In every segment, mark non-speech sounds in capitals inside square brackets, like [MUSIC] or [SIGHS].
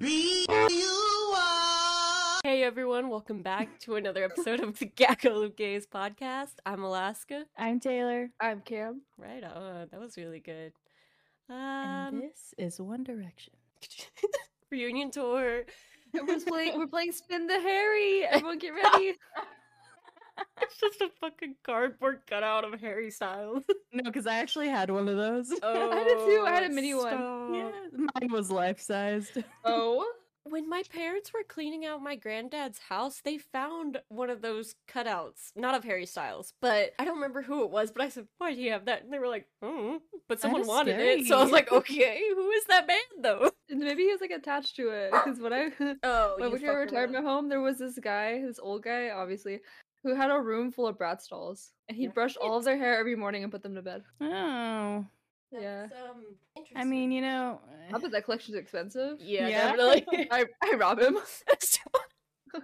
be you are. Hey everyone, welcome back to another episode of the Gaggle of Gays podcast. I'm Alaska. I'm Taylor. I'm Cam. Right on, that was really good. And Um, this is One Direction. [LAUGHS] reunion tour. We're playing. We're playing Spin the Harry. Everyone, get ready. [LAUGHS] It's just a fucking cardboard cutout of Harry Styles. [LAUGHS] No, because I actually had one of those. Oh, [LAUGHS] I did too, I had a mini one. yeah, mine was life sized. Oh, [LAUGHS] When my parents were cleaning out my granddad's house, they found one of those cutouts, not of Harry Styles, but I don't remember who it was. But I said, "Why do you have that?" And they were like, "Hmm," but someone wanted it, so I was like, "Okay, who is that man though?" and maybe he was like attached to it because when I Oh, when we were retirement home, there was this guy, this old guy, obviously, who had a room full of Bratz dolls, and he'd brush all of their hair every morning and put them to bed. Oh. Yeah. That's, um, I mean, you know. I bet that collection's expensive. yeah, Yeah. definitely. [LAUGHS] I I rob him. [LAUGHS]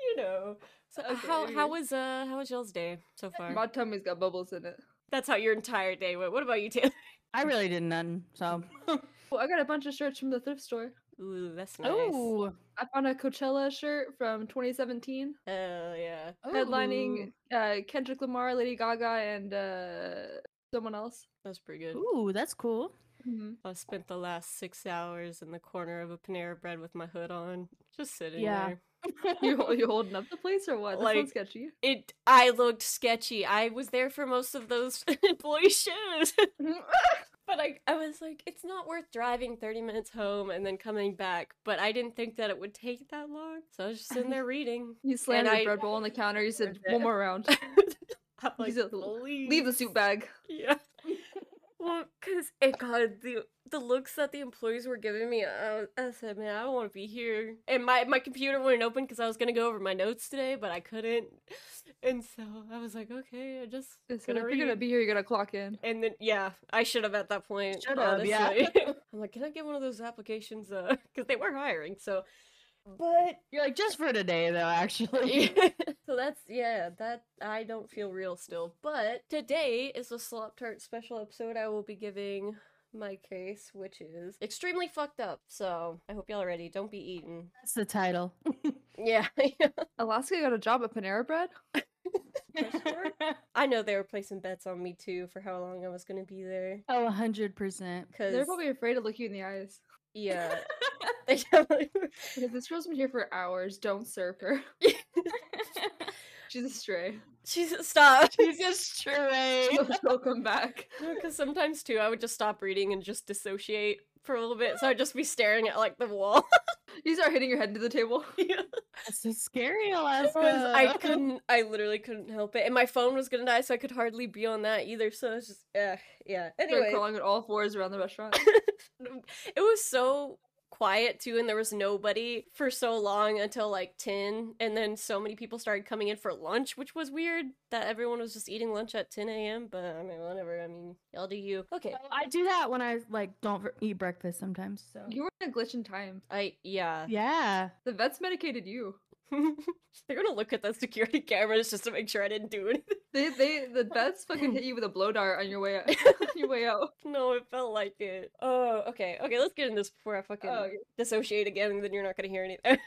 you know. So Okay, how how was uh how was y'all's day so far? My tummy's got bubbles in it. That's how your entire day went. What about you, Taylor? I really did none, so. [LAUGHS] Oh, I got a bunch of shirts from the thrift store. Ooh, that's nice. Oh. I found a Coachella shirt from 2017. Oh yeah. headlining uh, Kendrick Lamar, Lady Gaga, and uh, someone else. That's pretty good. Ooh, that's cool. Mhm. I spent the last six hours in the corner of a Panera Bread with my hood on, just sitting Yeah. there. [LAUGHS] [LAUGHS] You you holding up the place or what? That Like- sounds sketchy. It. I looked sketchy. I was there for most of those [LAUGHS] employee shows, but I. I was like, it's not worth driving thirty minutes home and then coming back. But I didn't think that it would take that long, so I was just sitting there [LAUGHS] reading. you slammed your I- bread bowl on the counter. You said, [LAUGHS] "One more round. [LAUGHS] I'm like, said, Leave the soup bag." Yeah. Well, cause it got the the looks that the employees were giving me, I, I said, man, I don't want to be here. And my my computer wouldn't open because I was gonna go over my notes today, but I couldn't. And so I was like, okay, I just They said, gonna if you're gonna be here, you're gonna clock in. And then yeah, I should have at that point. Should have, yeah. [LAUGHS] I'm like, can I get one of those applications? Uh, [LAUGHS] because they were hiring. So, but You're like, just for today, though, actually. [LAUGHS] so that's yeah that i don't feel real still but today is a slop tart special episode i will be giving my case which is extremely fucked up so i hope y'all are ready don't be eating That's the title. yeah Alaska got a job at Panera Bread. [LAUGHS] i know they were placing bets on me too for how long i was gonna be there oh, 100%. because They're probably afraid to look you in the eyes. yeah [LAUGHS] they definitely. [LAUGHS] Because this girl's been here for hours. Don't serve her. She's a stray. she's a stop She's a stray. She'll, she'll come back. because sometimes too i would just stop reading and just dissociate for a little bit so i'd just be staring at like the wall [LAUGHS] You start hitting your head into the table. [LAUGHS] yeah. That's so scary, I Alaska. [LAUGHS] I couldn't. I literally couldn't help it, and my phone was gonna die, so I could hardly be on that either. So it's just, uh, yeah. Start Anyway, crawling on all fours around the restaurant. it was so quiet too, and there was nobody for so long until like ten, and then so many people started coming in for lunch, which was weird. That everyone was just eating lunch at ten a.m. But I mean, whatever. I mean, y'all do you. Okay. I do that when I like don't eat breakfast sometimes. So You were in a glitch in time. I yeah. yeah, The vets medicated you. [LAUGHS] They're gonna look at the security cameras just to make sure I didn't do anything. They they the [LAUGHS] vets fucking hit you with a blow dart on your way out. [LAUGHS] on your way out. No, it felt like it. Oh, okay. Okay, let's get in this before I fucking Oh, okay. dissociate again, and then you're not gonna hear anything.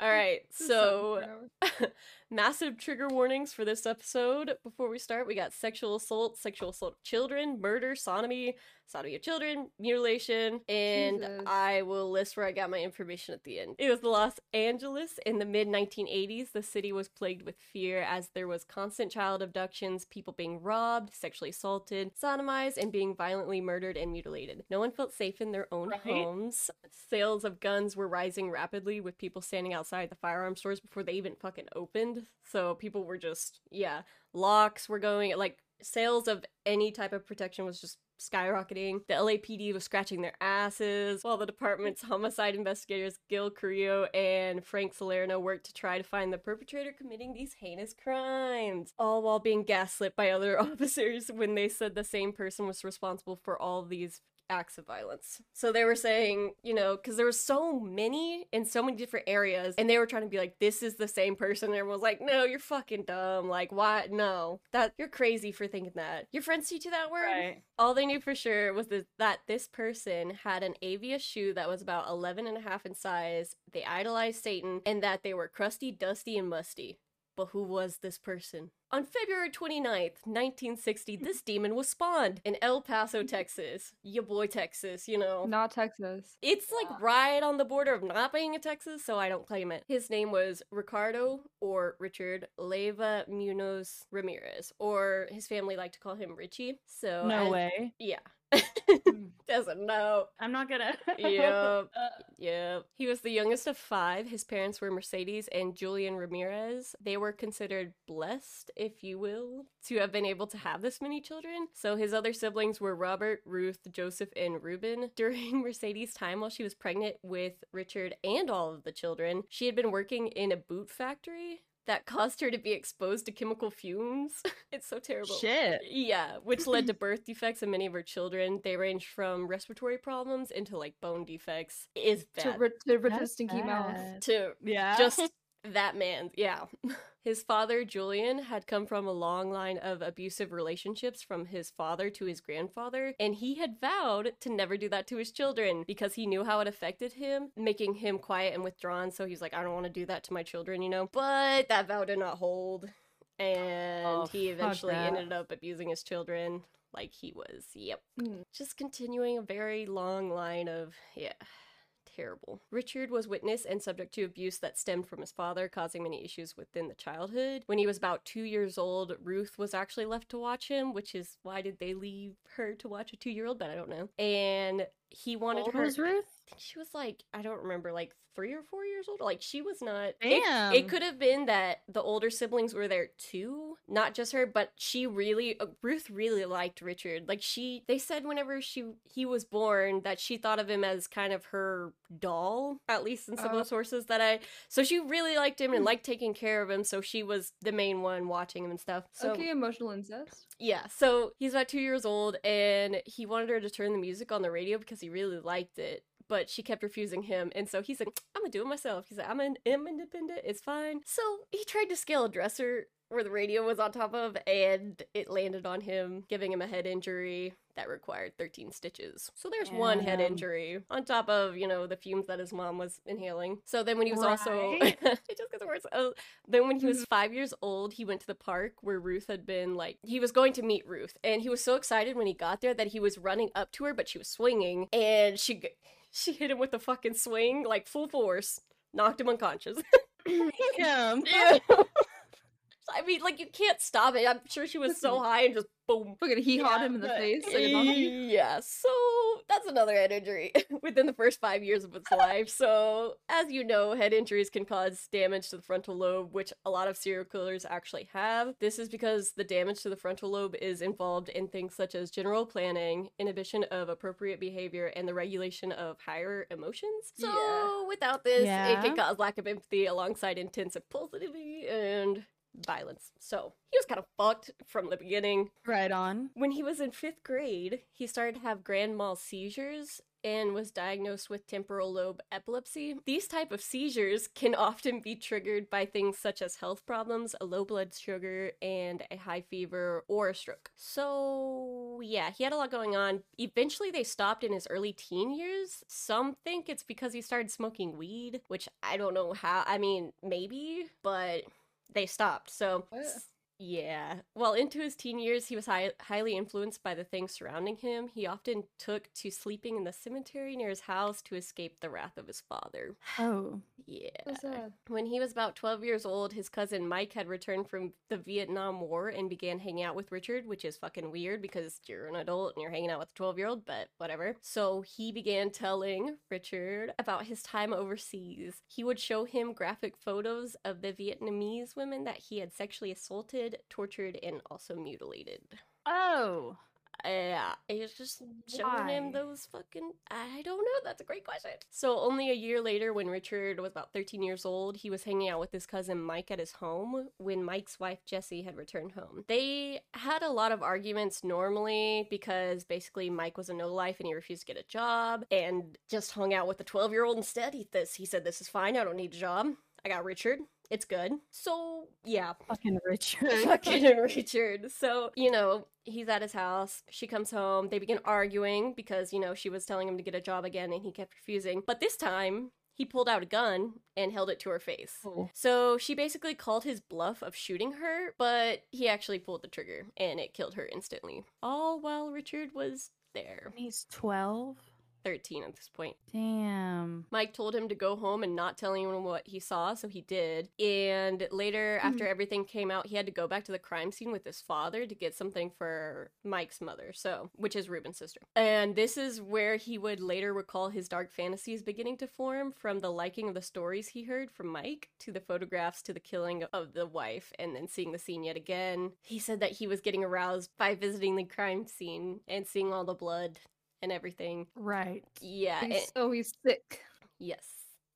All right, so something for hours. Massive trigger warnings for this episode. Before we start, we got sexual assault, sexual assault of children, murder, sodomy, sodomy of children, mutilation, and Jesus. I will list where I got my information at the end. It was Los Angeles in the mid 1980s. The city was plagued with fear as there was constant child abductions, people being robbed, sexually assaulted, sodomized, and being violently murdered and mutilated. No one felt safe in their own Right. homes. Sales of guns were rising rapidly with people standing outside the firearm stores before they even fucking opened. So people were just, yeah, locks were going, like, sales of any type of protection was just skyrocketing. The LAPD was scratching their asses while the department's homicide investigators Gil Carrillo and Frank Salerno worked to try to find the perpetrator committing these heinous crimes, all while being gaslit by other [LAUGHS] officers when they said the same person was responsible for all these acts of violence. So they were saying, you know, because there were so many in so many different areas, and they were trying to be like, this is the same person. And everyone was like, no, you're fucking dumb. Like, why? No, that you're crazy for thinking that. Your friends teach you that word? Right. All they knew for sure was that, that this person had an Avia shoe that was about 11 and a half in size. They idolized Satan and that they were crusty, dusty, and musty. But who was this person? On February 29th, 1960, this [LAUGHS] demon was spawned in El Paso, Texas. Ya boy, Texas, you know. Not Texas. It's like right on the border of not being in Texas, so I don't claim it. His name was Ricardo or Richard Leyva Munoz Ramirez, or his family like to call him Richie. So No as- way. Yeah. [LAUGHS] Doesn't know. I'm not gonna. [LAUGHS] Yep. Uh, Yeah. He was the youngest of five. His parents were Mercedes and Julian Ramirez. They were considered blessed, if you will, to have been able to have this many children. So his other siblings were Robert, Ruth, Joseph, and Reuben. [LAUGHS] During Mercedes' time while she was pregnant with Richard and all of the children, she had been working in a boot factory. That caused her to be exposed to chemical fumes. [LAUGHS] it's so terrible. Shit. Yeah, which led to [LAUGHS] birth defects in many of her children. They ranged from respiratory problems into like bone defects. Is To, bad. to Richard's That's stinky mouth. to Yeah. just [LAUGHS] that man, yeah. [LAUGHS] His father, Julian, had come from a long line of abusive relationships from his father to his grandfather, and he had vowed to never do that to his children because he knew how it affected him, making him quiet and withdrawn. So he's like, I don't want to do that to my children, you know? But that vow did not hold, and Oh, he eventually ended up abusing his children like he was. Yep. Mm. Just continuing a very long line of, yeah terrible. Richard was witness and subject to abuse that stemmed from his father, causing many issues within the childhood. When he was about two years old, Ruth was actually left to watch him, which is why did they leave her to watch a two year old? But I don't know. And he wanted Old her. was Ruth? I think she was like I don't remember, like three or four years old. Like she was not. It- Damn. It, could have been that the older siblings were there too, not just her, but she really uh, Ruth really liked Richard. Like she, they said whenever she he was born that she thought of him as kind of her doll, at least in some of Oh. the sources that I. So she really liked him and Hmm. liked taking care of him. So she was the main one watching him and stuff. So okay, emotional incest. Yeah, so he's about two years old and he wanted her to turn the music on the radio because he really liked it. But she kept refusing him, and so he's like, I'm gonna do it myself. He's like, I'm, an, I'm independent, it's fine. So he tried to scale a dresser where the radio was on top of, and it landed on him, giving him a head injury that required 13 stitches. So there's one head injury on top of, you know, the fumes that his mom was inhaling. So then when he was also, [LAUGHS] it just gets worse. Oh, then when he was mm-hmm. five years old, he went to the park where Ruth had been like, he was going to meet Ruth. And he was so excited when he got there that he was running up to her, but she was swinging. And she, she hit him with the fucking swing, like full force, knocked him unconscious. Damn. [LAUGHS] I mean, like, you can't stop it. I'm sure she was so high and just boom. Look at he hawed Yeah, him in the but- face. Like. Yeah, so that's another head injury [LAUGHS] within the first five years of its life. So, as you know, head injuries can cause damage to the frontal lobe, which a lot of serial killers actually have. This is because the damage to the frontal lobe is involved in things such as general planning, inhibition of appropriate behavior, and the regulation of higher emotions. So, Yeah. without this, it can cause lack of empathy alongside intense impulsivity and violence. So, he was kind of fucked from the beginning. Right on. When he was in fifth grade, he started to have grand mal seizures and was diagnosed with temporal lobe epilepsy. These type of seizures can often be triggered by things such as health problems, a low blood sugar, and a high fever or a stroke. So, yeah, he had a lot going on. Eventually they stopped in his early teen years. Some think it's because he started smoking weed, which I don't know how. I mean, maybe, but they stopped. So, What? Yeah. Well, into his teen years, he was high- highly influenced by the things surrounding him. He often took to sleeping in the cemetery near his house to escape the wrath of his father. Oh. Yeah. When he was about 12 years old, his cousin Mike had returned from the Vietnam War and began hanging out with Richard, which is fucking weird because you're an adult and you're hanging out with a 12 year old, but whatever. So he began telling Richard about his time overseas. He would show him graphic photos of the Vietnamese women that he had sexually assaulted, tortured, and also mutilated. Oh. Yeah, he's just showing him those fucking. I don't know. That's a great question. So, only a year later, when Richard was about 13 years old, he was hanging out with his cousin Mike at his home when Mike's wife Jessie had returned home. They had a lot of arguments normally because basically Mike was a no life and he refused to get a job and just hung out with the 12 year old instead. He, this, he said, This is fine. I don't need a job. I got Richard. It's good. So, yeah, Fucking Richard. [LAUGHS] fucking Richard. So, you know, he's at his house. She comes home. They begin arguing because, you know, she was telling him to get a job again and he kept refusing. But this time, he pulled out a gun and held it to her face. Oh. So she basically called his bluff of shooting her, but he actually pulled the trigger and it killed her instantly. All while Richard was there. He's 12. 13 at this point. Damn. Mike told him to go home and not tell anyone what he saw, so he did. And later, mm-hmm. after everything came out, he had to go back to the crime scene with his father to get something for Mike's mother, so which is Ruben's sister. And this is where he would later recall his dark fantasies beginning to form from the liking of the stories he heard from Mike to the photographs to the killing of the wife and then seeing the scene yet again. He said that he was getting aroused by visiting the crime scene and seeing all the blood and everything. Right. Yeah, He's, and- oh, he's sick. Yes.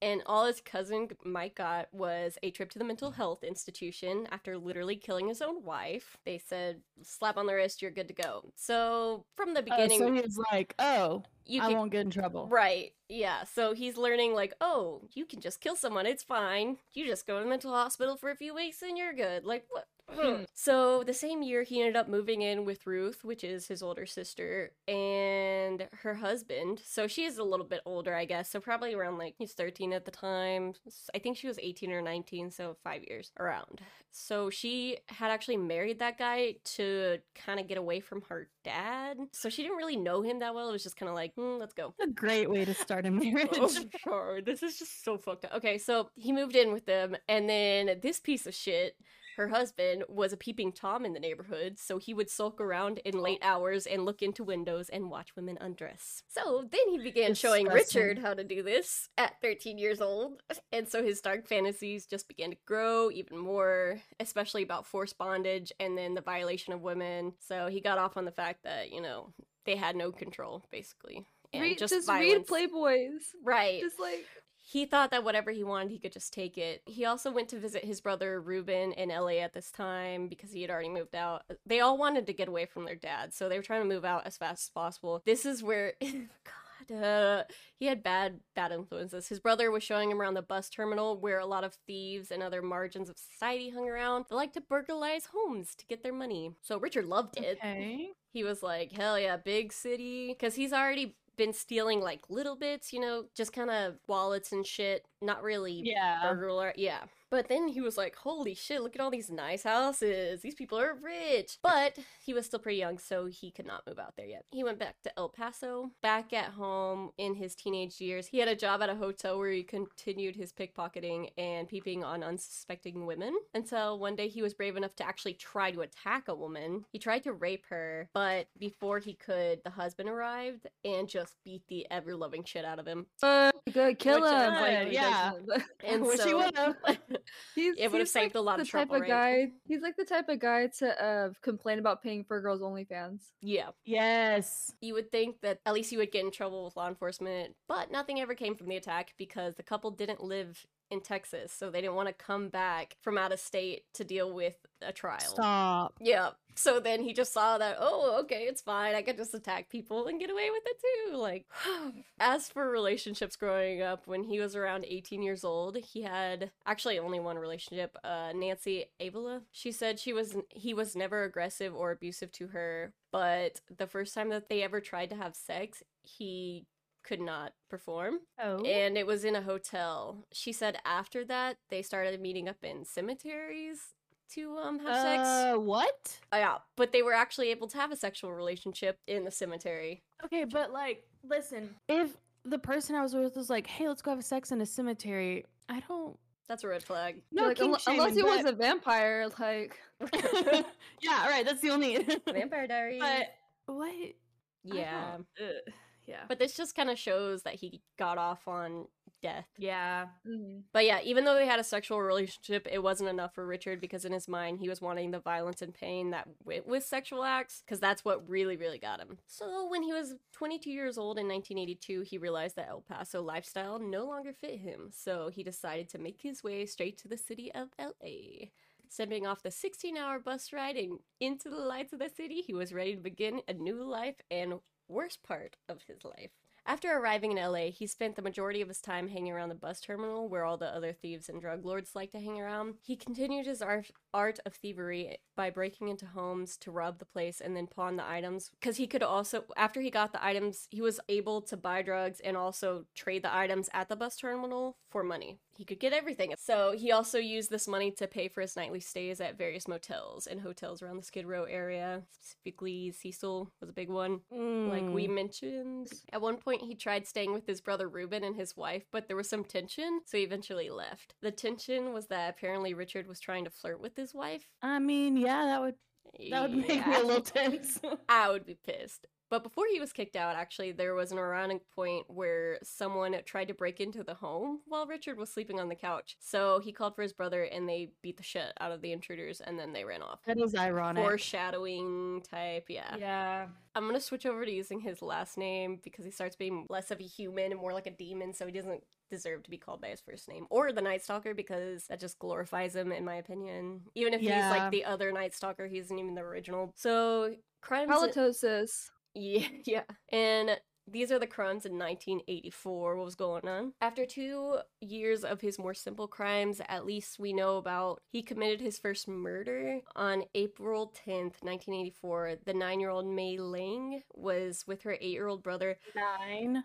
And all his cousin Mike got was a trip to the mental health institution after literally killing his own wife. They said, slap on the wrist, you're good to go. So from the Oh, beginning, so he was like, oh, you I can. won't get in trouble. Right. Yeah. So he's learning, like, oh, you can just kill someone. It's fine. You just go to the mental hospital for a few weeks and you're good. Like, what? Hmm. [LAUGHS] so the same year, he ended up moving in with Ruth, which is his older sister, and her husband. So she is a little bit older, I guess. So probably around like he's 13 at the time. I think she was 18 or 19, so five years around. So she had actually married that guy to kind of get away from her dad. So she didn't really know him that well. It was just kind of like, hmm, let's go. A great way to start a [LAUGHS] marriage. [LAUGHS] Oh, sure. This is just so fucked up. Okay, so he moved in with them, and then this piece of shit, her husband, was a peeping Tom in the neighborhood, so he would sulk around in late hours and look into windows and watch women undress. So then he began showing Richard how to do this at 13 years old, and so his dark fantasies just began to grow even more, especially about forced bondage and then the violation of women. So he got off on the fact that, you know, they had no control, basically. And Read, just, just, read Playboys. Right. Just like He thought that whatever he wanted, he could just take it. He also went to visit his brother Ruben in LA at this time because he had already moved out. They all wanted to get away from their dad, so they were trying to move out as fast as possible. This is where. [LAUGHS] God, uh, he had bad, bad influences. His brother was showing him around the bus terminal where a lot of thieves and other margins of society hung around. They like to burglarize homes to get their money. So Richard loved it Okay. He was like, hell yeah, big city. Because he's already been stealing like little bits, you know, just kind of wallets and shit. Not really Yeah. burglar. Yeah. But then he was like, holy shit, look at all these nice houses. These people are rich. But he was still pretty young, so he could not move out there yet. He went back to El Paso. Back at home in his teenage years, he had a job at a hotel where he continued his pickpocketing and peeping on unsuspecting women until one day he was brave enough to actually try to attack a woman. He tried to rape her, but before he could, the husband arrived and just beat the ever loving shit out of him. uh, good, kill Which, him. uh, like, yeah. [LAUGHS] And Wish he would've. [LAUGHS] He's, It would've saved like a lot the of type trouble, of right? guy. He's like the type of guy to uh, complain about paying for girls' only fans. yeah. Yes. You would think that at least he would get in trouble with law enforcement, but nothing ever came from the attack because the couple didn't live in Texas, so they didn't want to come back from out of state to deal with a trial. Stop. Yeah. So then he just saw that, oh, okay, it's fine. I can just attack people and get away with it too. Like, [SIGHS] as for relationships growing up, when he was around 18 years old, he had actually only one relationship. Uh, Nancy Avila. She said she was he was never aggressive or abusive to her, but the first time that they ever tried to have sex, he could not perform Oh. and it was in a hotel. She said after that they started meeting up in cemeteries to um have sex. Uh, what? Oh, yeah, but they were actually able to have a sexual relationship in the cemetery. Okay, but like, listen, if the person I was with was like, "Hey, let's go have sex in a cemetery," I don't. That's a red flag. No, like, kink unle- unless he shaming, was a vampire, like [LAUGHS] [LAUGHS] yeah, right. That's the only. Vampire Diaries. but what? I yeah, don't- ugh. Yeah. But this just kind of shows that he got off on death. yeah. Mhm. But yeah, even though they had a sexual relationship, it wasn't enough for Richard because in his mind he was wanting the violence and pain that went with sexual acts because that's what really, really got him. So when he was 22 years old in 1982, he realized that El Paso lifestyle no longer fit him. So he decided to make his way straight to the city of LA. Sending off the 16 hour bus ride and into the lights of the city, he was ready to begin a new life and worst part of his life. After arriving in LA, he spent the majority of his time hanging around the bus terminal where all the other thieves and drug lords like to hang around. He continued his art, art of thievery by breaking into homes to rob the place and then pawn the items. Because he could also, after he got the items, he was able to buy drugs and also trade the items at the bus terminal for money. He could get everything. So he also used this money to pay for his nightly stays at various motels and hotels around the Skid Row area. Specifically, Cecil was a big one like we Mm. mentioned. At one point, he tried staying with his brother Ruben and his wife, but there was some tension, so he eventually left. The tension was that apparently Richard was trying to flirt with his wife. I mean, yeah, that would that would [LAUGHS] make me a little tense. I would be pissed. But before he was kicked out, actually, there was an ironic point where someone tried to break into the home while Richard was sleeping on the couch. So he called for his brother and they beat the shit out of the intruders and then they ran off. that is ironic. Foreshadowing type, yeah. Yeah. I'm gonna switch over to using his last name because he starts being less of a human and more like a demon, so he doesn't deserve to be called by his first name. Or the Night Stalker because that just glorifies him, in my opinion. Even if he's like the other Night Stalker, he isn't even the original. So crimes. Halitosis. Yeah, [LAUGHS] yeah. And these are the crimes in 1984. What was going on? After two years of his more simple crimes, at least we know about, he committed his first murder on April 10th, 1984. The nine year old Mei Ling was with her eight year old brother. Nine.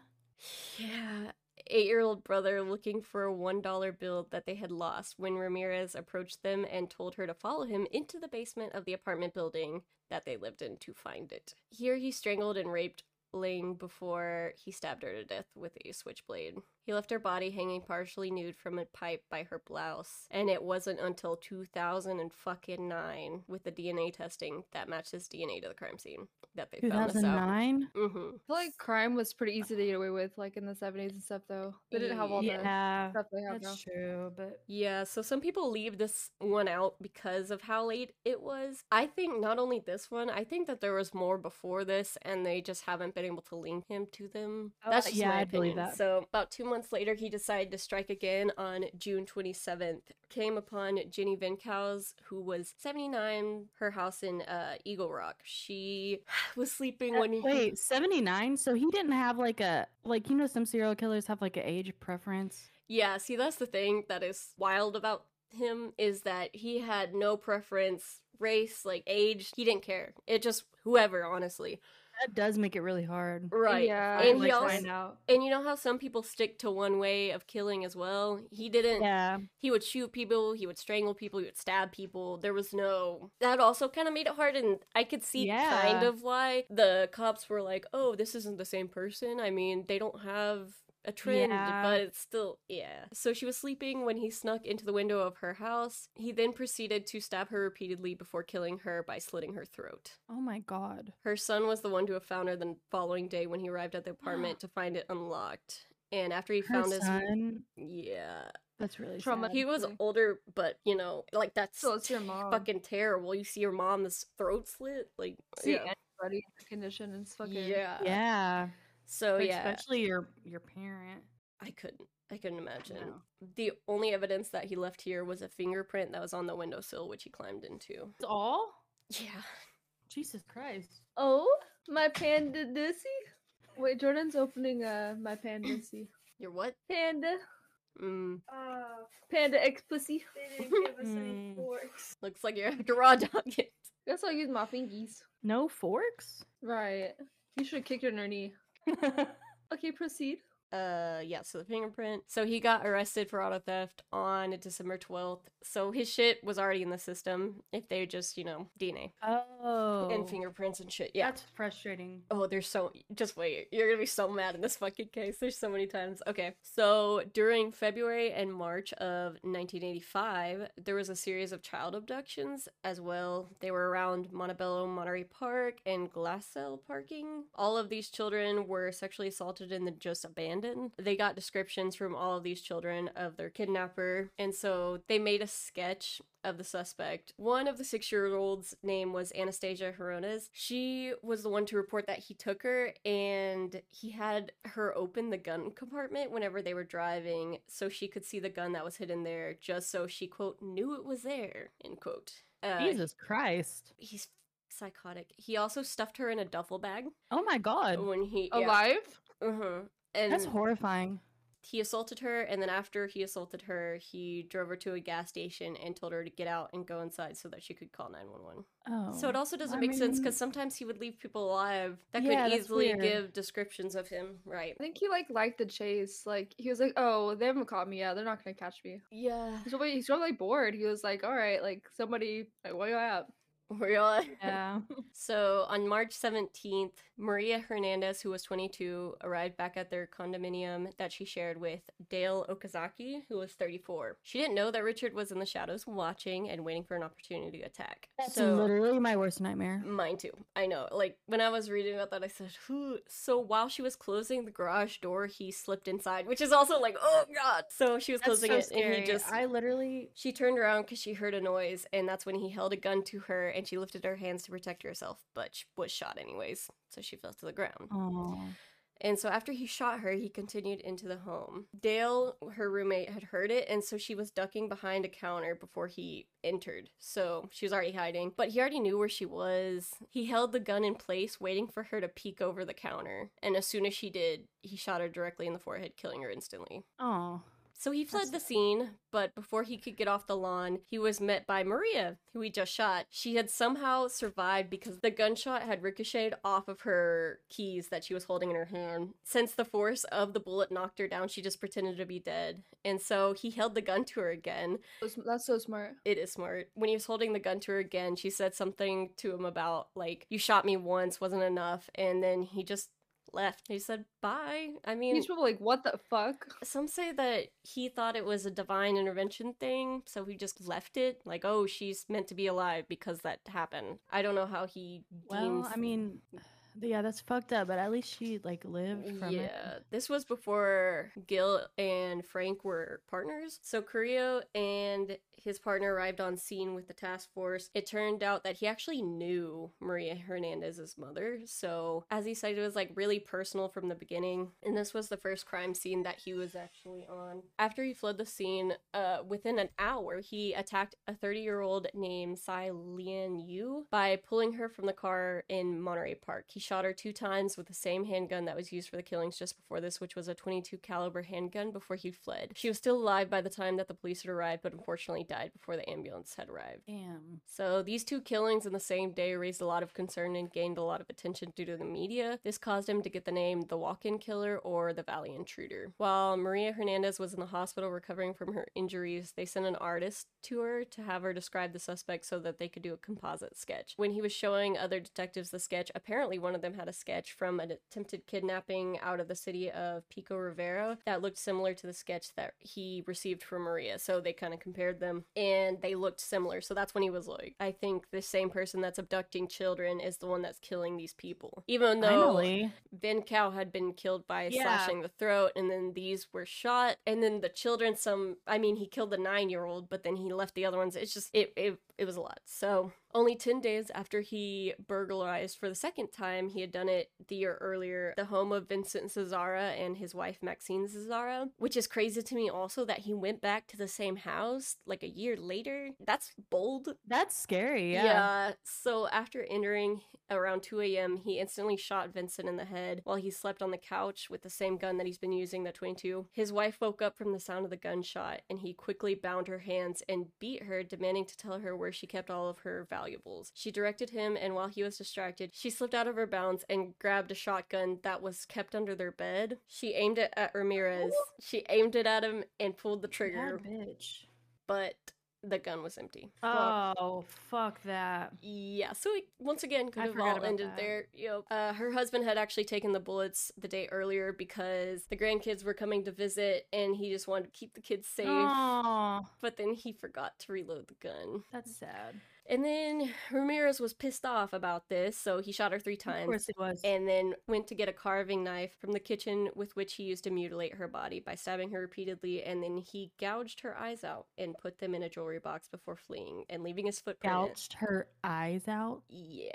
Yeah. Eight year old brother looking for a $1 bill that they had lost when Ramirez approached them and told her to follow him into the basement of the apartment building that they lived in to find it. Here he strangled and raped Ling before he stabbed her to death with a switchblade. He left her body hanging partially nude from a pipe by her blouse, and it wasn't until 2009 with the DNA testing that matched his DNA to the crime scene that they found this out. 2009. Mm-hmm. I feel like crime was pretty easy to get away with, like in the seventies and stuff. Though they didn't have all the Yeah, stuff they have now. that's true. But Yeah, so some people leave this one out because of how late it was. I think not only this one, I think that there was more before this and they just haven't been able to link him to them. Oh, That's just yeah, my I believe that. So about two months later, he decided to strike again on June 27th. Came upon Jennie Vincow, who was 79, her house in uh, Eagle Rock. She [SIGHS] was sleeping when he... wait, 79. So he didn't have like a like you know some serial killers have like an age preference. Yeah, see, that's the thing that is wild about him is that he had no preference, race, like age. He didn't care. It just whoever, honestly. That does make it really hard. Right. Yeah, And I'd he also find out. and you know how some people stick to one way of killing as well? He didn't. Yeah. He would shoot people, he would strangle people, he would stab people. There was no. That also kind of made it hard, and I could see kind of why the cops were like, oh, this isn't the same person. I mean, they don't have a trend, Yeah. but it's still, yeah. So she was sleeping when he snuck into the window of her house. He then proceeded to stab her repeatedly before killing her by slitting her throat. Oh my god. Her son was the one to have found her the following day when he arrived at the apartment [GASPS] to find it unlocked. And after he Her found his. son. Yeah. That's really Trauma- sad. He was older, but you know, like that's So it's your mom. fucking terrible. You see your mom's throat slit, like See yeah, anybody in the condition and it's fucking yeah. Yeah. So But yeah, Especially your your parent. I couldn't, I couldn't imagine. No. The only evidence that he left here was a fingerprint that was on the windowsill, which he climbed into. That's all? Yeah, Jesus Christ. Oh, my panda dissy. Wait, Jordan's opening uh my panda dissy. you're what? Panda. Mm, Uh, Panda X pussy. they didn't give us any [LAUGHS] Mm. forks. looks like you're after raw dog it. Guess I'll use my fingies. No forks? Right. You should kick your her in her knee. [LAUGHS] Okay, proceed. Uh, yeah, so the fingerprint. So he got arrested for auto theft on December 12th. So his shit was already in the system if they just, you know, DNA Oh. and fingerprints and shit. Yeah. That's frustrating. Oh, there's so just wait. You're gonna be so mad in this fucking case. There's so many times. Okay, so during February and March of 1985, there was a series of child abductions as well. They were around Montebello Monterey Park and Glassell parking. All of these children were sexually assaulted and then just abandoned. They got descriptions from all of these children of their kidnapper, and so they made a sketch of the suspect. One of the six year olds' name was Anastasia Hronas. She was the one to report that he took her and he had her open the gun compartment whenever they were driving so she could see the gun that was hidden there, just so she, quote, knew it was there, end quote. Uh, Jesus Christ. He's psychotic. He also stuffed her in a duffel bag Oh my god. when he. Yeah. Alive? Uh-huh. And That's horrifying. he assaulted her and then after he assaulted her he drove her to a gas station and told her to get out and go inside so that she could call 911 Oh. so it oh, also doesn't I make sense because sometimes he would leave people alive that could Yeah, that's easily give descriptions of him right I think he like liked the chase. Like he was like, "Oh, they haven't caught me yet. They're not gonna catch me." yeah He's probably he's probably bored. He was like, "All right, like somebody, like, where you at?" [LAUGHS] Where y'all at? Yeah. [LAUGHS] So on March 17th, Maria Hernandez, who was 22, arrived back at their condominium that she shared with Dale Okazaki, who was 34. She didn't know that Richard was in the shadows watching and waiting for an opportunity to attack. That's so literally my worst nightmare. Mine too. I know. Like when I was reading about that, I said, "Who?" So while she was closing the garage door, he slipped inside, which is also like, "Oh God!" So she was That's closing so it, scary. and he just. I literally She turned around because she heard a noise, and that's when he held a gun to her, and she lifted her hands to protect herself, but she was shot anyways, so she fell to the ground. Oh. And so after he shot her, he continued into the home. Dale, her roommate, had heard it, and so she was ducking behind a counter before he entered. So she was already hiding, but he already knew where she was. He held the gun in place, waiting for her to peek over the counter. And as soon as she did, he shot her directly in the forehead, killing her instantly. Oh. So he fled That's the scene, but before he could get off the lawn, he was met by Maria, who he just shot. She had somehow survived because the gunshot had ricocheted off of her keys that she was holding in her hand. Since the force of the bullet knocked her down, she just pretended to be dead. And so he held the gun to her again. That's- That's so smart. It is smart. When he was holding the gun to her again, she said something to him about, like, you shot me once, wasn't enough. And then he just left. He said, bye. I mean, He's probably like, "What the fuck?" some say that he thought it was a divine intervention thing, so he just left it. Like, oh, she's meant to be alive because that happened. I don't know how he Well, deems. I mean, [SIGHS] yeah, that's fucked up, but at least she like lived from yeah, it. this was before Gil and Frank were partners. So Carrillo and his partner arrived on scene with the task force. It turned out that he actually knew Maria Hernandez's mother. So, as he said, it was like really personal from the beginning. And this was the first crime scene that he was actually on. After he fled the scene, uh, within an hour, he attacked a 30 year old named Tsai-Lian Yu by pulling her from the car in Monterey Park. He shot her two times with the same handgun that was used for the killings just before this, which was a 22 caliber handgun before he fled. She was still alive by the time that the police had arrived, but unfortunately died before the ambulance had arrived. Damn. So these two killings in the same day raised a lot of concern and gained a lot of attention due to the media. This caused him to get the name the walk-in killer or the Valley Intruder. While Maria Hernandez was in the hospital recovering from her injuries, they sent an artist to her to have her describe the suspect so that they could do a composite sketch. When he was showing other detectives the sketch, apparently one of them had a sketch from an attempted kidnapping out of the city of Pico Rivera that looked similar to the sketch that he received from Maria. So they kind of compared them and they looked similar. So that's when he was like, I think the same person that's abducting children is the one that's killing these people. Even though Finally. Vincow had been killed by Yeah. slashing the throat, and then these were shot, and then the children. Some, I mean, he killed the nine-year-old, but then he left the other ones. It's just it, it, it was a lot. So only ten days after he burglarized for the second time, he had done it the year earlier, the home of Vincent Zazzara and his wife Maxine Zazzara, which is crazy to me. Also, that he went back to the same house like a year later. That's bold. That's scary. Yeah. Yeah. So after entering around 2 a.m., he instantly shot Vincent in the head while he slept on the couch with the same gun that he's been using, the 22. His wife woke up from the sound of the gunshot, and he quickly bound her hands and beat her, demanding to tell her where where she kept all of her valuables. She directed him, and while he was distracted, she slipped out of her bounds and grabbed a shotgun that was kept under their bed. She aimed it at Ramirez. She aimed it at him and pulled the trigger, bitch. but the gun was empty. Oh, fuck that. Yeah, so it once again could I have all ended that. there. Yep. Uh, her husband had actually taken the bullets the day earlier because the grandkids were coming to visit and he just wanted to keep the kids safe. Oh, But then he forgot to reload the gun. that's sad. And then Ramirez was pissed off about this, so he shot her three times. Of course it was. And then went to get a carving knife from the kitchen with which he used to mutilate her body by stabbing her repeatedly. And then he gouged her eyes out and put them in a jewelry box before fleeing and leaving his footprint. Gouged her eyes out. Yeah.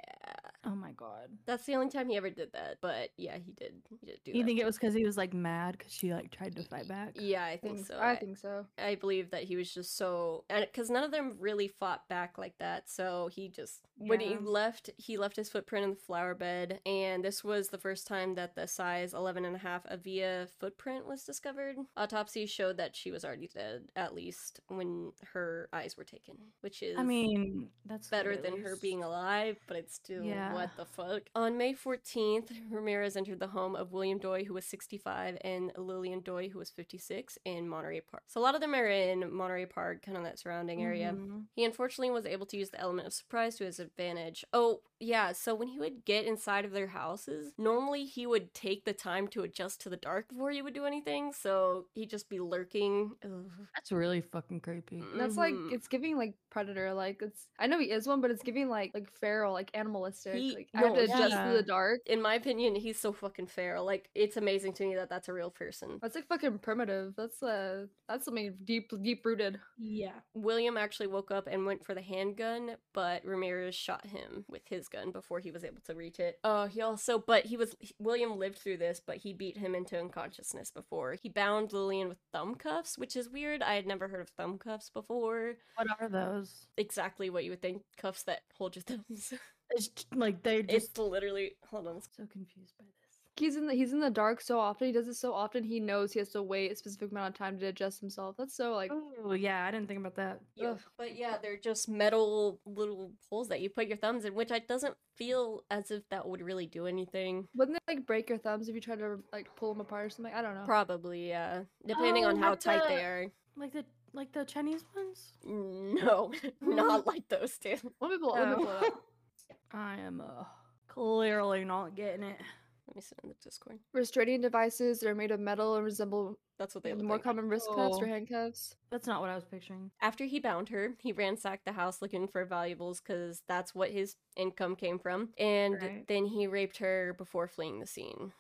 Oh my god. That's the only time he ever did that. But yeah, he did. He did do You that. think it was because he was like mad because she like tried to fight back? yeah, I mm, I think think so. I think so. I believe that he was just so, and because none of them really fought back like that, so he just when he left, he left his footprint in the flower bed, and this was the first time that the size 11 and a half Avia footprint was discovered. Autopsy showed that she was already dead, at least when her eyes were taken, which is I mean, that's better than her being alive, but it's still Yeah. What the fuck. On May 14th, Ramirez entered the home of William Doi, who was 65, and Lillian Doi, who was 56, in Monterey Park. So a lot of them are in Monterey Park, kind of that surrounding area. Mhm. He unfortunately was able to use the element of surprise to his advantage. Oh, yeah, so when he would get inside of their houses, normally he would take the time to adjust to the dark before he would do anything, so he'd just be lurking. Ugh. That's really fucking creepy. That's like Mhm. it's giving like predator. Like it's I know he is one, but it's giving like like feral, like animalistic. He- like I have no, to adjust yeah. to the dark. in my opinion, he's so fucking fair. Like, it's amazing to me that that's a real person. That's like fucking primitive. That's uh that's something deep deep rooted. Yeah. William actually woke up and went for the handgun, but Ramirez shot him with his gun before he was able to reach it. Oh, he also, but he was, William lived through this, but he beat him into unconsciousness before. He bound Lillian with thumb cuffs, which is weird. I had never heard of thumb cuffs before. What are those? Exactly what you would think cuffs that hold your [LAUGHS] thumbs. It's j- like they're just it's literally, hold on. so confused by this. He's in the he's in the dark so often. He does it so often. He knows he has to wait a specific amount of time to adjust himself. That's so like Oh yeah, I didn't think about that. Yeah, but yeah, they're just metal little holes that you put your thumbs in, which I doesn't feel as if that would really do anything. wouldn't they like break your thumbs if you try to like pull them apart or something? I don't know. Probably, yeah. [GASPS] Depending Oh, on how like tight they are. Like the like the Chinese ones. Mm, [LAUGHS] no, [LAUGHS] not [LAUGHS] like those two. Let me pull, let me pull up. I am uh clearly not getting it. Let me send in the Discord. Restraining devices that are made of metal and resemble That's what they the more like. common wrist cuffs or Oh. handcuffs. That's not what I was picturing. After he bound her, he ransacked the house looking for valuables because that's what his income came from. And Right. then he raped her before fleeing the scene.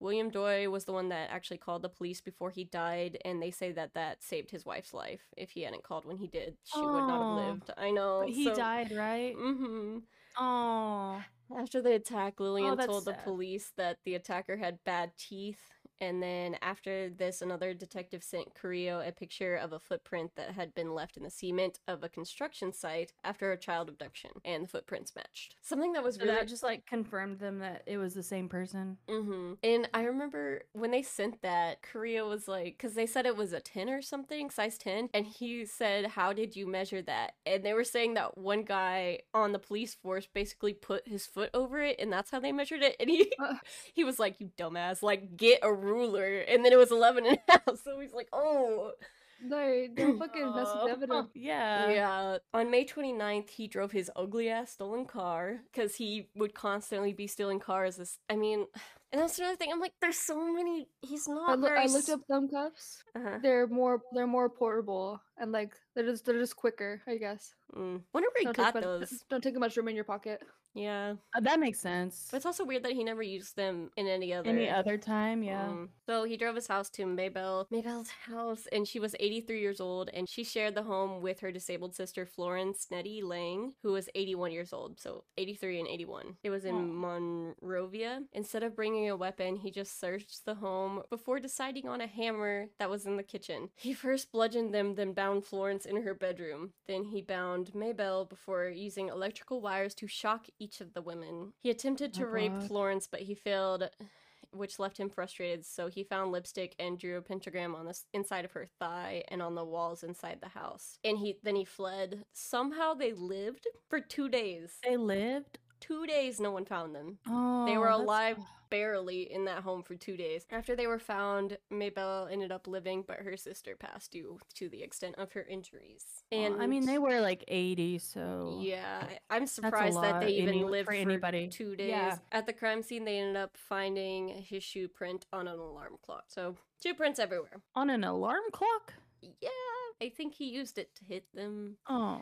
William Doi was the one that actually called the police before he died, and they say that that saved his wife's life. If he hadn't called when he did, she would not have lived. I know. But he died, right? hmm Oh. After the attack, Lillian oh, that's told the sad. police that the attacker had bad teeth. And then after this, another detective sent Carrillo a picture of a footprint that had been left in the cement of a construction site after a child abduction, and the footprints matched. Something that was So really that just like confirmed them that it was the same person. Mm-hmm. And I remember when they sent that, Carrillo was like, because they said it was a 10 or something, size 10. And he said, How did you measure that? And they were saying that one guy on the police force basically put his foot over it, and that's how they measured it. And he, Uh. [LAUGHS] he was like, You dumbass, like, get a ruler. And then it was 11 and a half. [LAUGHS] So he's like, Oh. They they're [CLEARS THROAT] fucking messing with evidence. yeah. yeah. On May 29th, he drove his ugly ass stolen car because he would constantly be stealing cars. This, I mean, [SIGHS] and that's another thing. I'm like, there's so many. He's not I, very. I looked up thumb cuffs. Uh-huh. They're more they're more portable and like they're just they're just quicker. I guess. Mm. Wonder where he Don't got much, those. Don't take much room in your pocket. Yeah, Uh, that makes sense. but it's also weird that he never used them in any other. Any other time, yeah. Mm. So he drove his house to Maybelle, Maybelle's house, and she was 83 years old, and she shared the home with her disabled sister Florence Nettie Lang, who was 81 years old. So 83 and 81. It was in. Monrovia. Instead of bringing a weapon, he just searched the home before deciding on a hammer that was in the kitchen. He first bludgeoned them, then bound Florence in her bedroom. Then he bound Maybelle before using electrical wires to shock each of the women. He attempted to My rape God. Florence, but he failed which left him frustrated. So he found lipstick and drew a pentagram on the inside of her thigh and on the walls inside the house. And he then he fled. Somehow they lived for two days. They lived. Two days, no one found them. Oh, They were oh, that's- alive barely in that home for two days. After they were found, Maybelle ended up living, but her sister passed due to the extent of her injuries. And I mean, they were like 80, so yeah, I'm surprised that they even any- lived for for, anybody. two days. Yeah. At the crime scene, they ended up finding his shoe print on an alarm clock. So shoe prints everywhere. on an alarm clock. Yeah, I think he used it to hit them. Oh,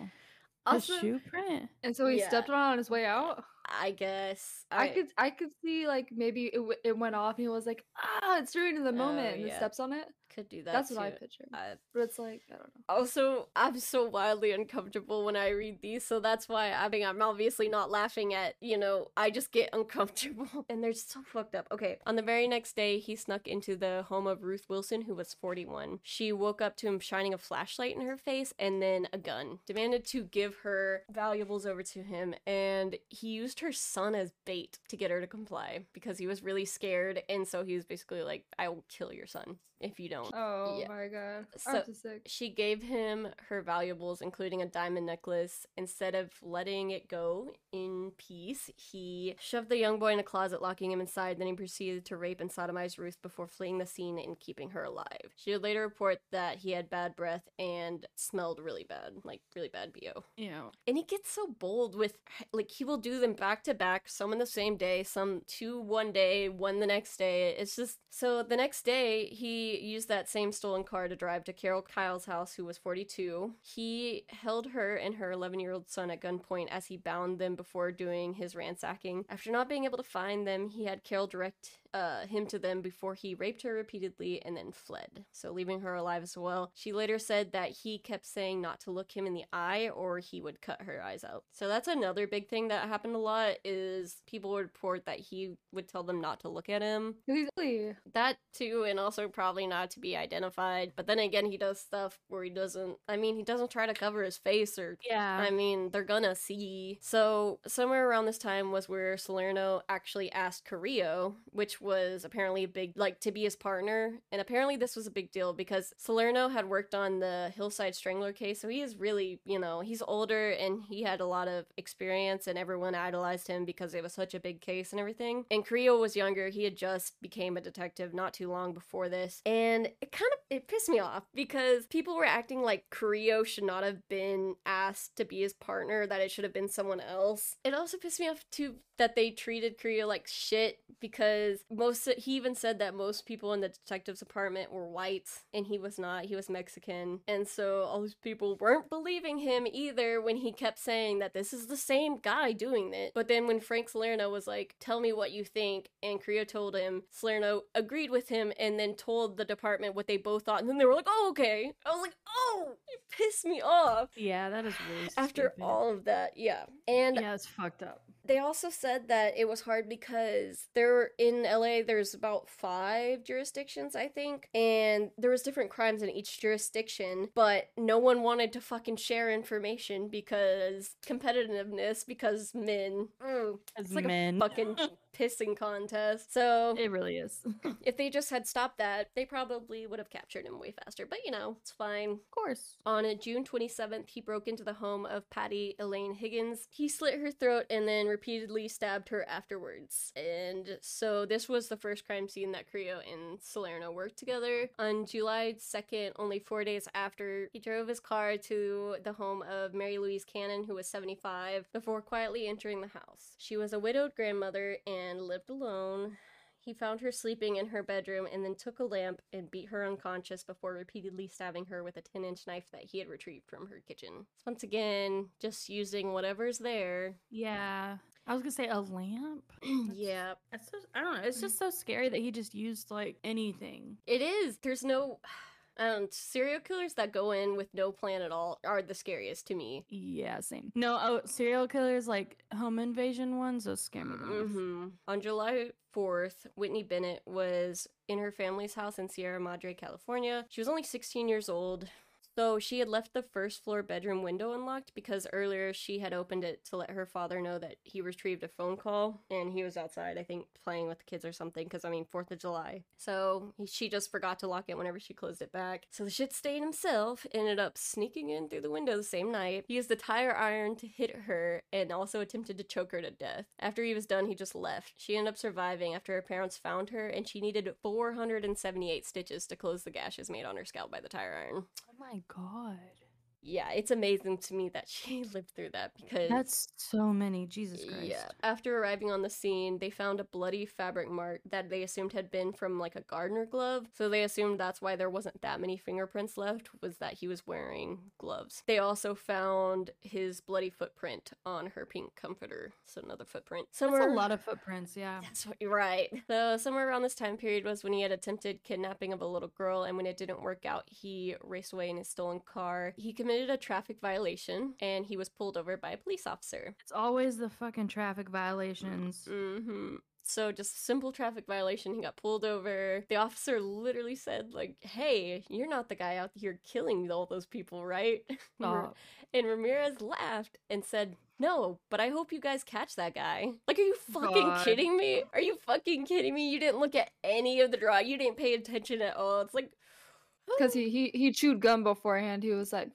Also, a shoe print. And so he Yeah. stepped on it on his way out. I guess I, could I could see like maybe it, w- it went off and he was like ah it's ruined in the Oh, moment and then yeah. steps on it. Could do that. That's what I too. pictured. I- uh, But it's like I don't know. Also, I'm so wildly uncomfortable when I read these, so that's why I mean I'm obviously not laughing at, you know, I just get [LAUGHS] uncomfortable. And they're so fucked up. Okay, on the very next day, he snuck into the home of Ruth Wilson, who was 41. She woke up to him shining a flashlight in her face and then a gun. Demanded to give her valuables over to him, and he used her son as bait to get her to comply because he was really scared, and so he was basically like, I will kill your son if you don't. Oh Yeah. my god. So- I'm sick. She gave him her valuables, including a diamond necklace. Instead of letting it go in peace, he shoved the young boy in a closet, locking him inside. Then he proceeded to rape and sodomize Ruth before fleeing the scene and keeping her alive. She would later report that he had bad breath and smelled really bad, like really bad BO. Yeah. And he gets so bold with, like, he will do them back to back, some in the same day, some two one day, one the next day. It's just, so the next day, he used that same stolen car to drive to Carol Kyle's house, who was 42. He held her and her 11 year old son at gunpoint as he bound them before doing his ransacking. After not being able to find them, he had Carol direct uh, him to them before he raped her repeatedly and then fled, so leaving her alive as well. She later said that he kept saying not to look him in the eye or he would cut her eyes out. So that's another big thing that happened a lot is people would report that he would tell them not to look at him. That too, and also probably not to be identified. But then again, he does stuff where he doesn't. I mean, he doesn't try to cover his face or Yeah. I mean, they're gonna see. So, somewhere around this time was where Salerno actually asked Carrillo, which was apparently a big, like, to be his partner. And apparently, this was a big deal because Salerno had worked on the Hillside Strangler case. So, he is really, you know, he's older and he had a lot of experience, and everyone idolized him because it was such a big case and everything. And Carrillo was younger. He had just became a detective not too long before this. And it kind of it pissed me off because people were acting like Carrillo should not have been asked to be his partner, that it should have been someone else. It also pissed me off too that they treated Carrillo like shit because most he even said that most people in the detective's apartment were white and he was not. He was Mexican. And so all these people weren't believing him either when he kept saying that this is the same guy doing it. But then when Frank Salerno was like, "Tell me what you think," and Carrillo told him, Salerno agreed with him and then told the department what they both thought, and then they were like, "Oh, okay." I was like, "Oh, it pissed me off." Yeah, that is really After stupid. all of that, yeah. And Yeah, it's fucked up. They also said that it was hard because there in LA there's about 5 jurisdictions I think and there was different crimes in each jurisdiction but no one wanted to fucking share information because competitiveness because men mm, it's like men. a fucking [LAUGHS] pissing contest so It really is. [LAUGHS] if they just had stopped that they probably would have captured him way faster but you know it's fine Of course. on June 27th, he broke into the home of Patty Elaine Higgins. He slit her throat and then repeatedly stabbed her afterwards. And so this was the first crime scene that Carrillo and Salerno worked together. On July 2nd, only four days after, he drove his car to the home of Mary Louise Cannon, who was 75, before quietly entering the house. She was a widowed grandmother and lived alone. He found her sleeping in her bedroom and then took a lamp and beat her unconscious before repeatedly stabbing her with a 10 inch knife that he had retrieved from her kitchen. Once again, just using whatever's there. Yeah. I was gonna say a lamp. [CLEARS THROAT] That's- yeah, It's so, I don't know. It's just so scary that he just used like anything. it is. There's no. Um, serial killers that go in with no plan at all are the scariest to me. Yeah, same. No, oh, serial killers like home invasion ones. Those scare me the most. hmm On July 4th, Whitney Bennett was in her family's house in Sierra Madre, California. She was only 16 years old. So she had left the first floor bedroom window unlocked because earlier she had opened it to let her father know that he retrieved a phone call and he was outside, I think, playing with the kids or something because, I mean, 4th of July. So he- she just forgot to lock it whenever she closed it back. So the shit stain himself ended up sneaking in through the window the same night. He used the tire iron to hit her and also attempted to choke her to death. After he was done, he just left. She ended up surviving after her parents found her and she needed 478 stitches to close the gashes made on her scalp by the tire iron. My god. Yeah, it's amazing to me that [LAUGHS] she lived through that because That's so many. Jesus Christ. yeah. After arriving on the scene, they found a bloody fabric mark that they assumed had been from like a gardener glove. So they assumed that's why there wasn't that many fingerprints left was that he was wearing gloves. They also found his bloody footprint on her pink comforter. So another footprint. That's a lot of footprints, yeah. that's what you're right. So somewhere around this time period was when he had attempted kidnapping of a little girl, and when it didn't work out, he raced away in his stolen car. He committed a traffic violation, and he was pulled over by a police officer. It's always the fucking traffic violations. Mm-hmm. So just a simple traffic violation. He got pulled over. The officer literally said, like, "Hey, you're not the guy out here killing all those people, right?" [LAUGHS] And Stop. and Ramirez laughed and said, No, but I hope you guys catch that guy. Like, are you fucking God. kidding me? Are you fucking kidding me? You didn't look at any of the draw. You didn't pay attention at all. It's like, Because he, he he chewed gum beforehand. He was like,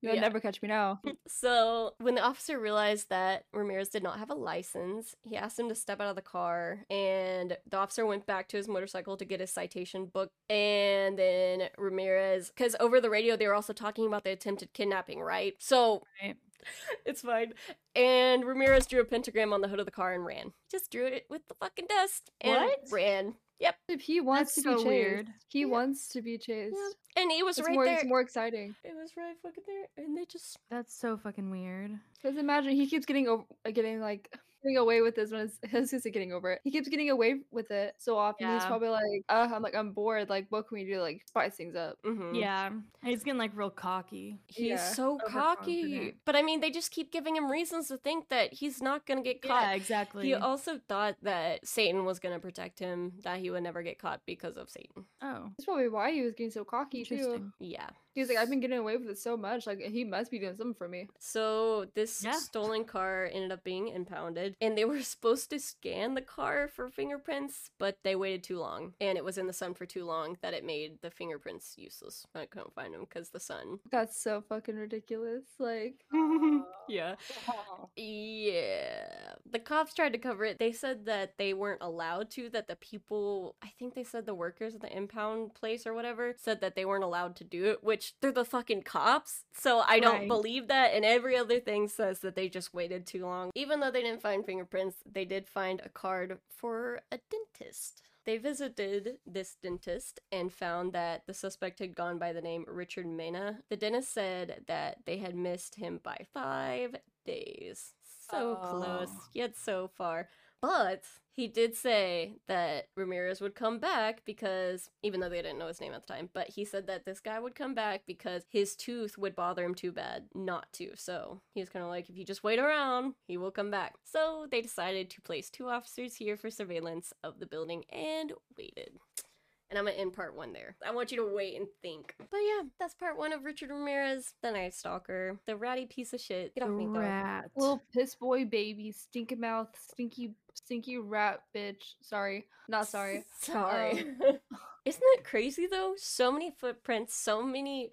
"You'll Yeah. never catch me now." [LAUGHS] So, when the officer realized that Ramirez did not have a license, he asked him to step out of the car, and the officer went back to his motorcycle to get his citation book. And then Ramirez, because over the radio, they were also talking about the attempted kidnapping, right? So, Right. [LAUGHS] it's fine. And Ramirez drew a pentagram on the hood of the car and ran. Just drew it with the fucking dust and What? ran. Yep. If he wants That's to be so chased, weird. he Yeah. wants to be chased. And he was It's right more there. it's more exciting. It was right fucking there. And they just. That's so fucking weird. Because imagine he keeps getting over, uh, getting like getting away with this when it's, [LAUGHS] his is getting over it. He keeps getting away with it so often. He's probably like, uh, I'm like, I'm bored. Like, what can we do? Like, spice things up. mhm. Yeah. He's getting like real cocky. He's Yeah, so cocky. But I mean, they just keep giving him reasons to think that he's not going to get caught. Yeah, exactly. He also thought that Satan was going to protect him, that he would never get caught because of Satan. oh, That's probably why he was getting so cocky too. Yeah. He was like, I've been getting away with it so much. Like, he must be doing something for me. So this Yeah. stolen car ended up being impounded, and they were [LAUGHS] supposed to scan the car for fingerprints, but they waited too long, and it was in the sun for too long that it made the fingerprints useless. I couldn't find them because the sun. That's so fucking ridiculous. Like, [LAUGHS] Yeah. Yeah. The cops tried to cover it. They said that they weren't allowed to, that the people, I think they said the workers at the impound place or whatever, said that they weren't allowed to do it, which they're the fucking cops. So I don't Right. believe that. And every other thing says that they just waited too long. Even though they didn't find fingerprints, they did find a card for a dentist. They visited this dentist and found that the suspect had gone by the name Richard Mena. The dentist said that they had missed him by five days. So close, Oh. yet so far. But he did say that Ramirez would come back because, even though they didn't know his name at the time, but he said that this guy would come back because his tooth would bother him too bad not to. So he was kind of like, if you just wait around, he will come back. So they decided to place two officers here for surveillance of the building and waited. And I'm gonna end part one there. I want you to wait and think. But yeah, that's part one of Richard Ramirez, the Night Stalker, the ratty piece of shit. Get off me, rat. little piss boy baby, stinky mouth, stinky, stinky rat bitch. Sorry. Not sorry. Sorry. Um, [LAUGHS] Isn't it crazy though? So many footprints, so many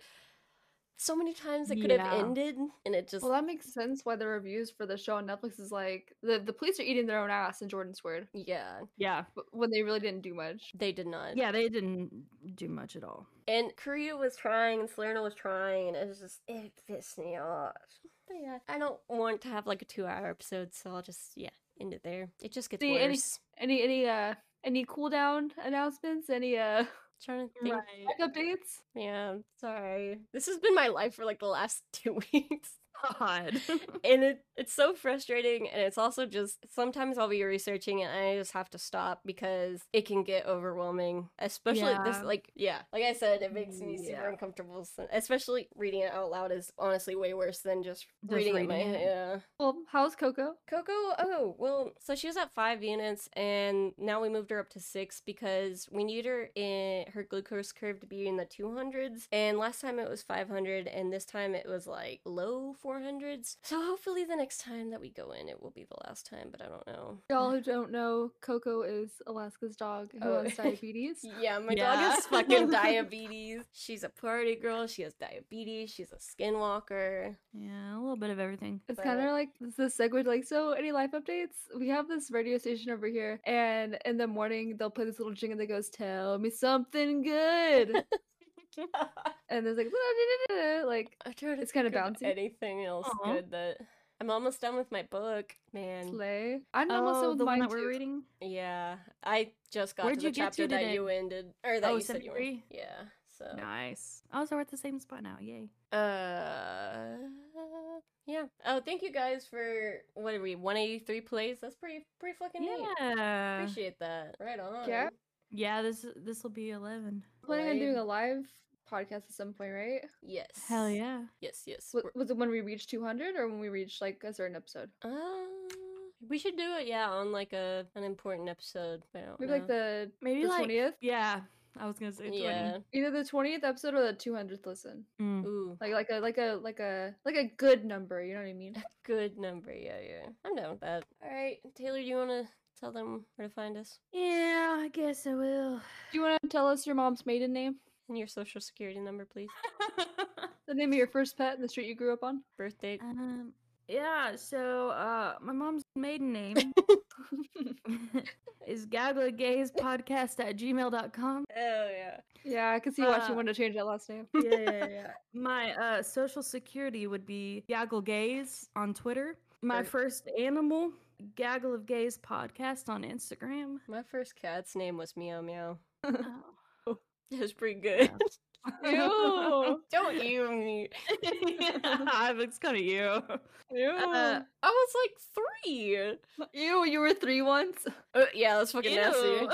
so many times it could have ended and it just Well, that makes sense why the reviews for the show on Netflix is like the, the police are eating their own ass in Jordan Squared yeah, yeah. but when they really didn't do much. they did not. Yeah, they didn't do much at all. And Carrillo was trying and Salerno was trying and it was just it pissed me off. But yeah, I don't want to have like a 2-hour episode, so I'll just yeah, end it there. It just gets See, any- worse. Any any uh any cool down announcements? Any uh [LAUGHS] Trying to think. tech updates? Yeah, sorry. This has been my life for like the last [LAUGHS] 2 weeks. God. [LAUGHS] and it it's so frustrating and it's also just sometimes I'll be researching and I just have to stop because it can get overwhelming especially this like yeah like I said it makes me super uncomfortable especially reading it out loud is honestly way worse than just, Just reading, it in my head yeah Well, how's Coco? Coco, oh, well, so she was at five units, and now we moved her up to six because we need her in her glucose curve to be in the 200s. And last time it was 500, and this time it was like low 400s. So hopefully the next time that we go in, it will be the last time, but I don't know. Y'all who don't know, Coco is Alaska's dog who Oh. has [LAUGHS] diabetes. Yeah, my Yeah. dog has [LAUGHS] fucking diabetes. She's a party girl. She has diabetes. She's a skinwalker. yeah, a little bit of everything. It's But- kind of like this is segue. Like, so any life updates? We have this radio station over here, and in the morning they'll play this little jingle that goes, "Tell me something good," [LAUGHS] [LAUGHS] and there's like, like I tried It's kinda think bouncy. Anything else Aw. good that I'm almost done with my book, man. slay. I'm almost done Oh, with the one that we're too. reading. Yeah, I just got Where'd to the chapter to that you ended, or that Oh, you said you were. Yeah. So. Nice. Oh, so we're at the same spot now. Yay. Uh. Yeah. Oh, thank you guys for what are we? 183 plays. That's pretty pretty fucking neat. Yeah. Appreciate that. Right on. Yeah. Yeah. This this will be eleven. Planning on doing a live podcast at some point, right? Yes. Hell yeah. Yes. Yes. Was, was it when we reached 200 or when we reached like a certain episode? Uh, we should do it. Yeah, on like a an important episode. I don't Maybe know. like the Maybe the like 20th, Yeah. I was gonna say twenty. yeah. either the 20th episode or the 200th listen. Mm. Ooh. Like like a like a like a like a good number. You know what I mean? A Good number, yeah, yeah. I'm down with that. All right, Taylor, do you want to tell them where to find us Yeah, I guess I will. Do you want to tell us your mom's maiden name? And your social security number, please? [LAUGHS] The name of your first pet and the street you grew up on? Birth date. um. Yeah. So, uh, my mom's maiden name [LAUGHS] [LAUGHS] is gaglagazepodcast at gmail.com. Oh yeah. yeah, I can see why she Uh, wanted to change that last name. yeah, yeah, yeah. My uh, social security would be Gaggle Gays on Twitter. My Right. first animal, Gaggle of Gays podcast on Instagram. My first cat's name was Meow Meow. Oh. Was pretty [LAUGHS] good. Ew. [LAUGHS] Don't you me. [LAUGHS] yeah, it looks kind of you. Ew. Uh, I was like three. Ew, you were three once. Uh, yeah, that's fucking nasty.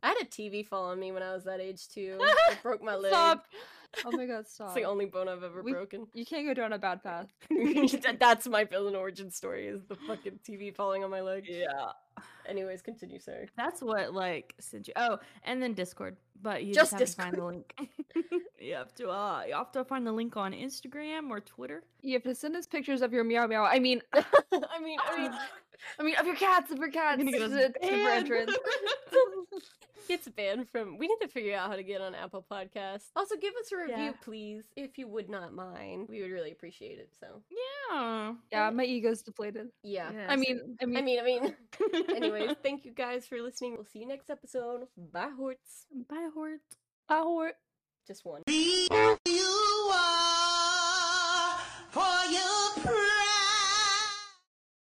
I had a TV fall on me when I was that age too. It broke my leg. Stop. Oh my god, stop. It's the only bone I've ever We- broken. You can't go down a bad [LAUGHS] path. That's my villain origin story is the fucking TV falling on my leg. yeah. Anyways, continue, sorry. That's what like sent you. Oh, and then Discord, but you Just just, have to find the link. [LAUGHS] you have to uh, you have to find the link on Instagram or Twitter. You have to send us pictures of your meow meow. I mean, [LAUGHS] I mean, I mean, I mean, of your cats, of your cats. gonna get us to- to entrance gets banned from. We need to figure out how to get on Apple Podcast. Also, give us a review, yeah. please, if you would not mind. We would really appreciate it. So yeah, yeah, my ego's depleted. Yeah, yes. I mean, I mean, I mean, I [LAUGHS] mean. anyways, thank you guys for listening. We'll see you next episode. Bye, Whorts. Bye, Whorts. Bye, Whort. Just one.